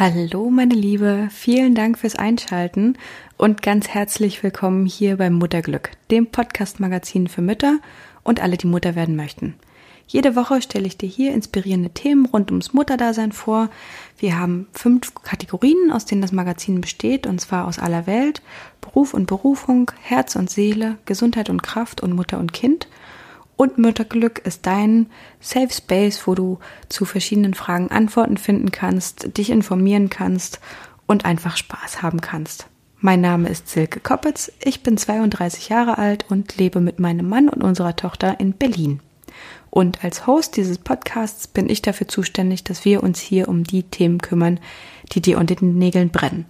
Hallo meine Liebe, vielen Dank fürs Einschalten und ganz herzlich willkommen hier beim Mutterglück, dem Podcast-Magazin für Mütter und alle, die Mutter werden möchten. Jede Woche stelle ich dir hier inspirierende Themen rund ums Mutterdasein vor. Wir haben fünf Kategorien, aus denen das Magazin besteht, und zwar aus aller Welt, Beruf und Berufung, Herz und Seele, Gesundheit und Kraft und Mutter und Kind – und Mütterglück ist dein Safe Space, wo du zu verschiedenen Fragen Antworten finden kannst, dich informieren kannst und einfach Spaß haben kannst. Mein Name ist Silke Koppitz, ich bin 32 Jahre alt und lebe mit meinem Mann und unserer Tochter in Berlin. Und als Host dieses Podcasts bin ich dafür zuständig, dass wir uns hier um die Themen kümmern, die dir unter den Nägeln brennen.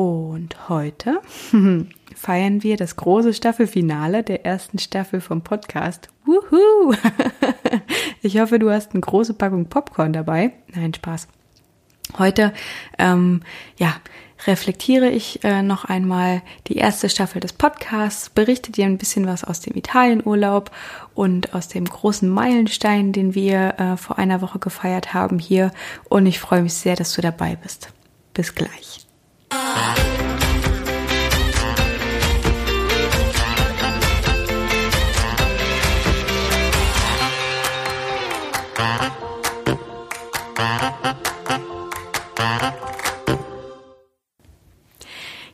Und heute feiern wir das große Staffelfinale der ersten Staffel vom Podcast. Wuhu! Ich hoffe, du hast eine große Packung Popcorn dabei. Nein, Spaß. Heute, ähm, ja, reflektiere ich äh, noch einmal die erste Staffel des Podcasts, berichte dir ein bisschen was aus dem Italienurlaub und aus dem großen Meilenstein, den wir äh, vor einer Woche gefeiert haben hier. Und ich freue mich sehr, dass du dabei bist. Bis gleich.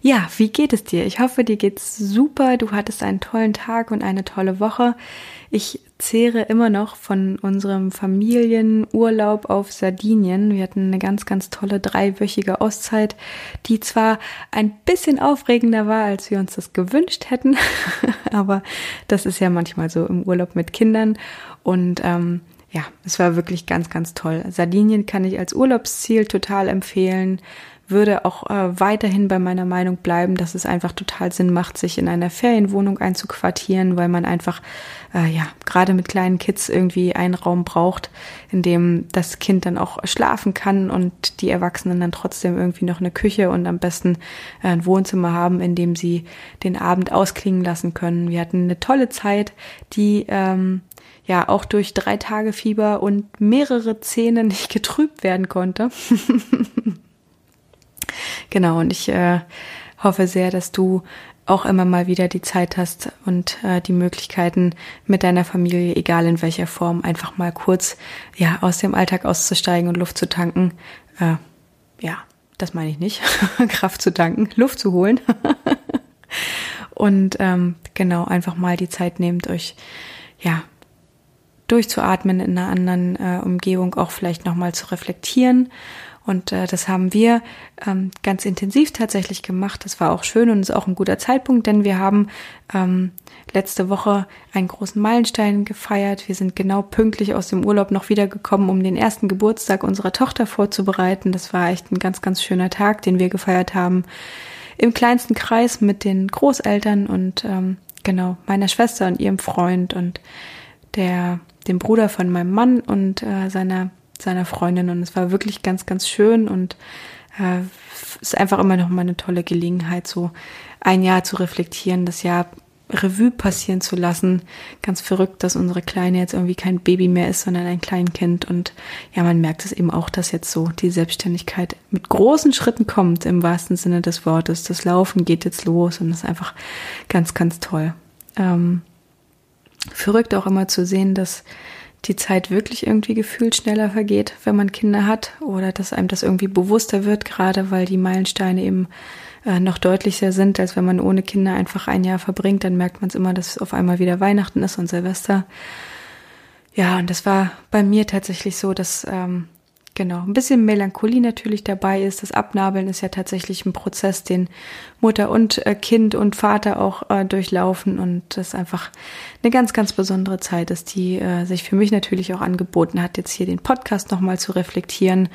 Ja, wie geht es dir? Ich hoffe, dir geht's super. Du hattest einen tollen Tag und eine tolle Woche. Ich zehre immer noch von unserem Familienurlaub auf Sardinien. Wir hatten eine ganz, ganz tolle dreiwöchige Auszeit, die zwar ein bisschen aufregender war, als wir uns das gewünscht hätten, aber das ist ja manchmal so im Urlaub mit Kindern und ähm, ja, es war wirklich ganz, ganz toll. Sardinien kann ich als Urlaubsziel total empfehlen würde auch äh, weiterhin bei meiner Meinung bleiben, dass es einfach total Sinn macht, sich in einer Ferienwohnung einzuquartieren, weil man einfach, äh, ja, gerade mit kleinen Kids irgendwie einen Raum braucht, in dem das Kind dann auch schlafen kann und die Erwachsenen dann trotzdem irgendwie noch eine Küche und am besten äh, ein Wohnzimmer haben, in dem sie den Abend ausklingen lassen können. Wir hatten eine tolle Zeit, die ähm, ja auch durch drei Tage Fieber und mehrere Zähne nicht getrübt werden konnte. Genau, und ich äh, hoffe sehr, dass du auch immer mal wieder die Zeit hast und äh, die Möglichkeiten mit deiner Familie, egal in welcher Form, einfach mal kurz ja aus dem Alltag auszusteigen und Luft zu tanken. Äh, ja, das meine ich nicht. Kraft zu tanken, Luft zu holen. und ähm, genau, einfach mal die Zeit nehmt, euch ja durchzuatmen in einer anderen äh, Umgebung, auch vielleicht nochmal zu reflektieren und äh, das haben wir ähm, ganz intensiv tatsächlich gemacht. Das war auch schön und ist auch ein guter Zeitpunkt, denn wir haben ähm, letzte Woche einen großen Meilenstein gefeiert. Wir sind genau pünktlich aus dem Urlaub noch wiedergekommen, um den ersten Geburtstag unserer Tochter vorzubereiten. Das war echt ein ganz, ganz schöner Tag, den wir gefeiert haben. Im kleinsten Kreis mit den Großeltern und ähm, genau meiner Schwester und ihrem Freund und der dem Bruder von meinem Mann und äh, seiner seiner Freundin und es war wirklich ganz, ganz schön und äh, ist einfach immer noch mal eine tolle Gelegenheit, so ein Jahr zu reflektieren, das Jahr Revue passieren zu lassen. Ganz verrückt, dass unsere Kleine jetzt irgendwie kein Baby mehr ist, sondern ein Kleinkind. Und ja, man merkt es eben auch, dass jetzt so die Selbstständigkeit mit großen Schritten kommt, im wahrsten Sinne des Wortes. Das Laufen geht jetzt los und das ist einfach ganz, ganz toll. Ähm, verrückt auch immer zu sehen, dass die Zeit wirklich irgendwie gefühlt schneller vergeht, wenn man Kinder hat oder dass einem das irgendwie bewusster wird, gerade weil die Meilensteine eben äh, noch deutlicher sind, als wenn man ohne Kinder einfach ein Jahr verbringt, dann merkt man es immer, dass es auf einmal wieder Weihnachten ist und Silvester. Ja, und das war bei mir tatsächlich so, dass ähm, Genau, ein bisschen Melancholie natürlich dabei ist. Das Abnabeln ist ja tatsächlich ein Prozess, den Mutter und äh, Kind und Vater auch äh, durchlaufen und das einfach eine ganz, ganz besondere Zeit ist, die äh, sich für mich natürlich auch angeboten hat, jetzt hier den Podcast nochmal zu reflektieren.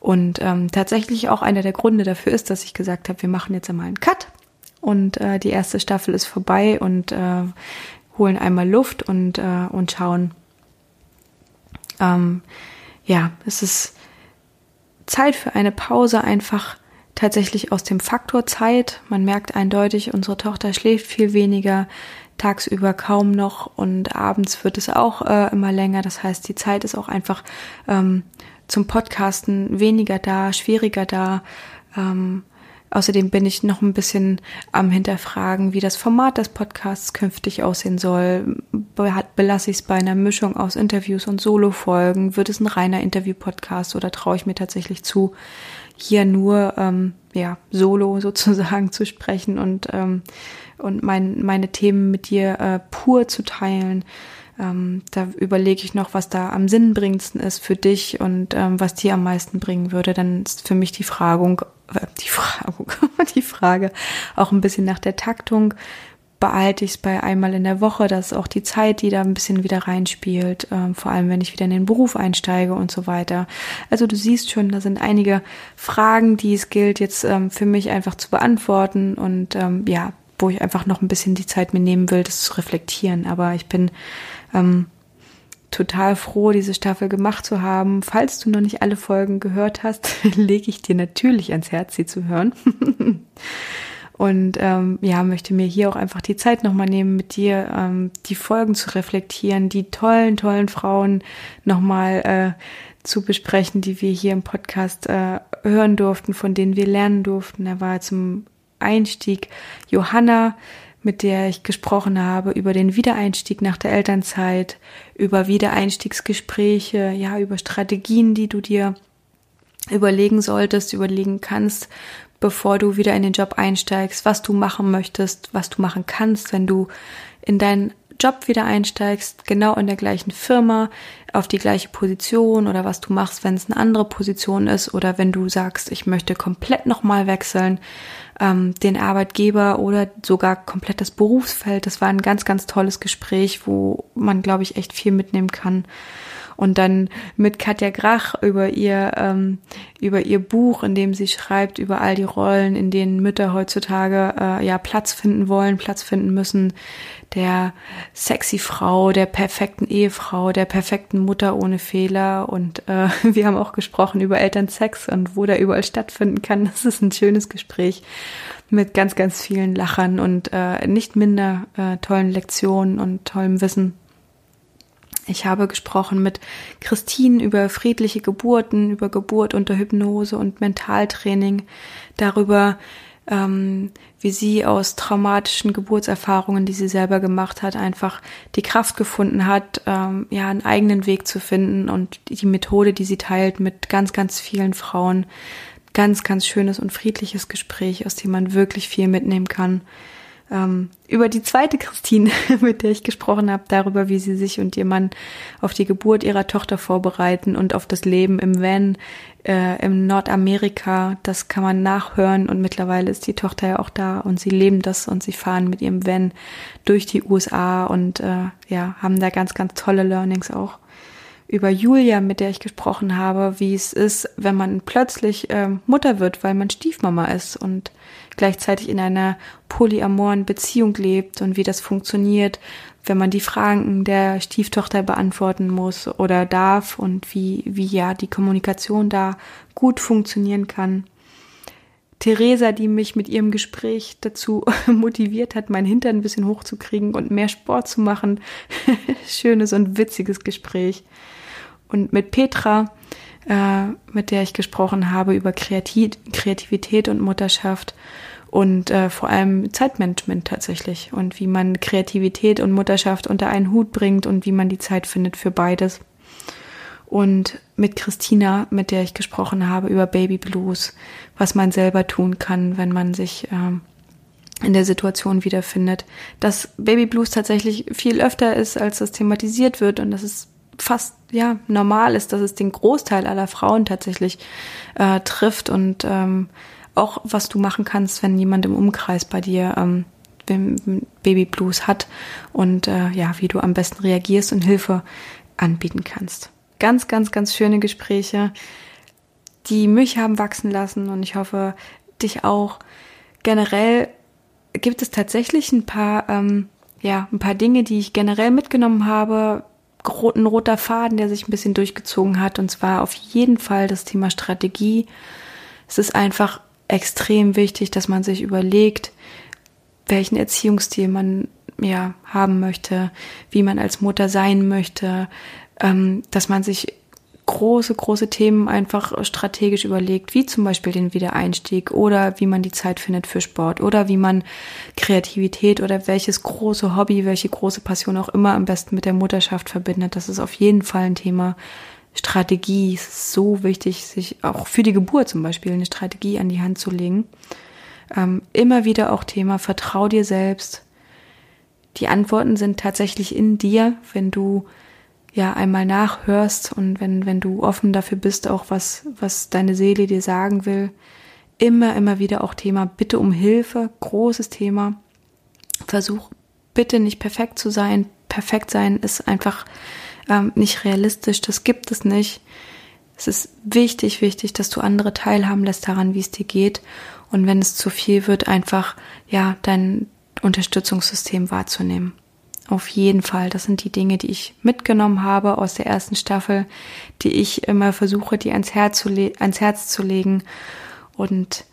Und ähm, tatsächlich auch einer der Gründe dafür ist, dass ich gesagt habe, wir machen jetzt einmal einen Cut und äh, die erste Staffel ist vorbei und äh, holen einmal Luft und, äh, und schauen. Ähm, ja, es ist Zeit für eine Pause einfach tatsächlich aus dem Faktor Zeit. Man merkt eindeutig, unsere Tochter schläft viel weniger, tagsüber kaum noch und abends wird es auch äh, immer länger. Das heißt, die Zeit ist auch einfach ähm, zum Podcasten weniger da, schwieriger da. Ähm, Außerdem bin ich noch ein bisschen am Hinterfragen, wie das Format des Podcasts künftig aussehen soll. Belasse ich es bei einer Mischung aus Interviews und Solo-Folgen? Wird es ein reiner Interview-Podcast oder traue ich mir tatsächlich zu, hier nur ähm, ja solo sozusagen zu sprechen und ähm, und mein, meine Themen mit dir äh, pur zu teilen? Ähm, da überlege ich noch, was da am sinnbringendsten ist für dich und ähm, was dir am meisten bringen würde. Dann ist für mich die Fragung, die Fragung, die Frage auch ein bisschen nach der Taktung. Behalte ich es bei einmal in der Woche, das ist auch die Zeit, die da ein bisschen wieder reinspielt, ähm, vor allem wenn ich wieder in den Beruf einsteige und so weiter. Also du siehst schon, da sind einige Fragen, die es gilt jetzt ähm, für mich einfach zu beantworten und ähm, ja, wo ich einfach noch ein bisschen die Zeit mir nehmen will, das zu reflektieren. Aber ich bin ähm, total froh, diese Staffel gemacht zu haben. Falls du noch nicht alle Folgen gehört hast, lege ich dir natürlich ans Herz, sie zu hören. Und ähm, ja, möchte mir hier auch einfach die Zeit nochmal nehmen, mit dir ähm, die Folgen zu reflektieren, die tollen, tollen Frauen nochmal äh, zu besprechen, die wir hier im Podcast äh, hören durften, von denen wir lernen durften. Da war zum Einstieg Johanna, mit der ich gesprochen habe, über den Wiedereinstieg nach der Elternzeit, über Wiedereinstiegsgespräche, ja, über Strategien, die du dir überlegen solltest, überlegen kannst, bevor du wieder in den Job einsteigst, was du machen möchtest, was du machen kannst, wenn du in deinen Job wieder einsteigst, genau in der gleichen Firma, auf die gleiche Position oder was du machst, wenn es eine andere Position ist oder wenn du sagst, ich möchte komplett nochmal wechseln, ähm, den Arbeitgeber oder sogar komplett das Berufsfeld. Das war ein ganz, ganz tolles Gespräch, wo man, glaube ich, echt viel mitnehmen kann und dann mit Katja Grach über ihr ähm, über ihr Buch, in dem sie schreibt über all die Rollen, in denen Mütter heutzutage äh, ja Platz finden wollen, Platz finden müssen, der sexy Frau, der perfekten Ehefrau, der perfekten Mutter ohne Fehler und äh, wir haben auch gesprochen über Elternsex und wo der überall stattfinden kann. Das ist ein schönes Gespräch mit ganz, ganz vielen Lachern und äh, nicht minder äh, tollen Lektionen und tollem Wissen. Ich habe gesprochen mit Christine über friedliche Geburten, über Geburt unter Hypnose und Mentaltraining, darüber, ähm, wie sie aus traumatischen Geburtserfahrungen, die sie selber gemacht hat, einfach die Kraft gefunden hat, ähm, ja, einen eigenen Weg zu finden und die Methode, die sie teilt mit ganz, ganz vielen Frauen. Ganz, ganz schönes und friedliches Gespräch, aus dem man wirklich viel mitnehmen kann ähm, über die zweite Christine, mit der ich gesprochen habe, darüber, wie sie sich und ihr Mann auf die Geburt ihrer Tochter vorbereiten und auf das Leben im Van äh, im Nordamerika. Das kann man nachhören und mittlerweile ist die Tochter ja auch da und sie leben das und sie fahren mit ihrem Van durch die USA und äh, ja, haben da ganz, ganz tolle Learnings auch über Julia, mit der ich gesprochen habe, wie es ist, wenn man plötzlich äh, Mutter wird, weil man Stiefmama ist und gleichzeitig in einer polyamoren Beziehung lebt und wie das funktioniert, wenn man die Fragen der Stieftochter beantworten muss oder darf und wie, wie ja die Kommunikation da gut funktionieren kann. Theresa, die mich mit ihrem Gespräch dazu motiviert hat, mein Hintern ein bisschen hochzukriegen und mehr Sport zu machen. Schönes und witziges Gespräch und mit Petra, äh, mit der ich gesprochen habe über Kreativ Kreativität und Mutterschaft und äh, vor allem Zeitmanagement tatsächlich und wie man Kreativität und Mutterschaft unter einen Hut bringt und wie man die Zeit findet für beides. Und mit Christina, mit der ich gesprochen habe über Baby Blues, was man selber tun kann, wenn man sich äh, in der Situation wiederfindet, dass Baby Blues tatsächlich viel öfter ist, als das thematisiert wird und dass es fast ja normal ist, dass es den Großteil aller Frauen tatsächlich äh, trifft und ähm, auch was du machen kannst, wenn jemand im Umkreis bei dir ähm, Baby Blues hat und äh, ja, wie du am besten reagierst und Hilfe anbieten kannst. Ganz, ganz, ganz schöne Gespräche, die mich haben wachsen lassen und ich hoffe, dich auch. Generell gibt es tatsächlich ein paar, ähm, ja, ein paar Dinge, die ich generell mitgenommen habe, ein roter Faden, der sich ein bisschen durchgezogen hat. Und zwar auf jeden Fall das Thema Strategie. Es ist einfach extrem wichtig, dass man sich überlegt, welchen Erziehungsstil man ja haben möchte, wie man als Mutter sein möchte, ähm, dass man sich große, große Themen einfach strategisch überlegt, wie zum Beispiel den Wiedereinstieg oder wie man die Zeit findet für Sport oder wie man Kreativität oder welches große Hobby, welche große Passion auch immer am besten mit der Mutterschaft verbindet. Das ist auf jeden Fall ein Thema. Strategie ist so wichtig, sich auch für die Geburt zum Beispiel eine Strategie an die Hand zu legen. Ähm, immer wieder auch Thema, vertrau dir selbst. Die Antworten sind tatsächlich in dir, wenn du ja einmal nachhörst und wenn, wenn du offen dafür bist, auch was, was deine Seele dir sagen will, immer, immer wieder auch Thema Bitte um Hilfe, großes Thema. Versuch bitte nicht perfekt zu sein. Perfekt sein ist einfach ähm, nicht realistisch, das gibt es nicht. Es ist wichtig, wichtig, dass du andere teilhaben lässt daran, wie es dir geht. Und wenn es zu viel wird, einfach, ja, dein Unterstützungssystem wahrzunehmen. Auf jeden Fall. Das sind die Dinge, die ich mitgenommen habe aus der ersten Staffel, die ich immer versuche, die ans Herz zu, ans Herz zu legen. Und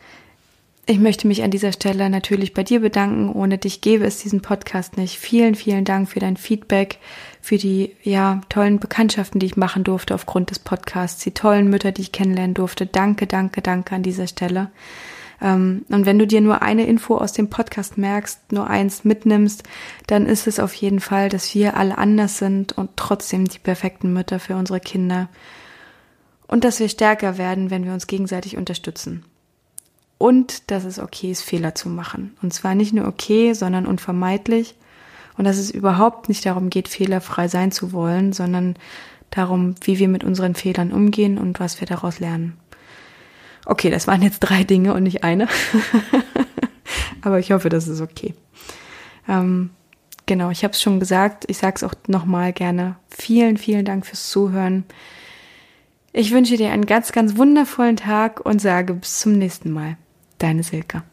ich möchte mich an dieser Stelle natürlich bei dir bedanken. Ohne dich gäbe es diesen Podcast nicht. Vielen, vielen Dank für dein Feedback, für die, ja, tollen Bekanntschaften, die ich machen durfte aufgrund des Podcasts, die tollen Mütter, die ich kennenlernen durfte. Danke, danke, danke an dieser Stelle. Ähm, und wenn du dir nur eine Info aus dem Podcast merkst, nur eins mitnimmst, dann ist es auf jeden Fall, dass wir alle anders sind und trotzdem die perfekten Mütter für unsere Kinder. Und dass wir stärker werden, wenn wir uns gegenseitig unterstützen. Und dass es okay ist, Fehler zu machen. Und zwar nicht nur okay, sondern unvermeidlich. Und dass es überhaupt nicht darum geht, fehlerfrei sein zu wollen, sondern darum, wie wir mit unseren Fehlern umgehen und was wir daraus lernen. Okay, das waren jetzt drei Dinge und nicht eine. Aber ich hoffe, das ist okay. Ähm, genau, ich habe es schon gesagt. Ich sage es auch nochmal gerne. Vielen, vielen Dank fürs Zuhören. Ich wünsche dir einen ganz, ganz wundervollen Tag und sage bis zum nächsten Mal. Deine Silke.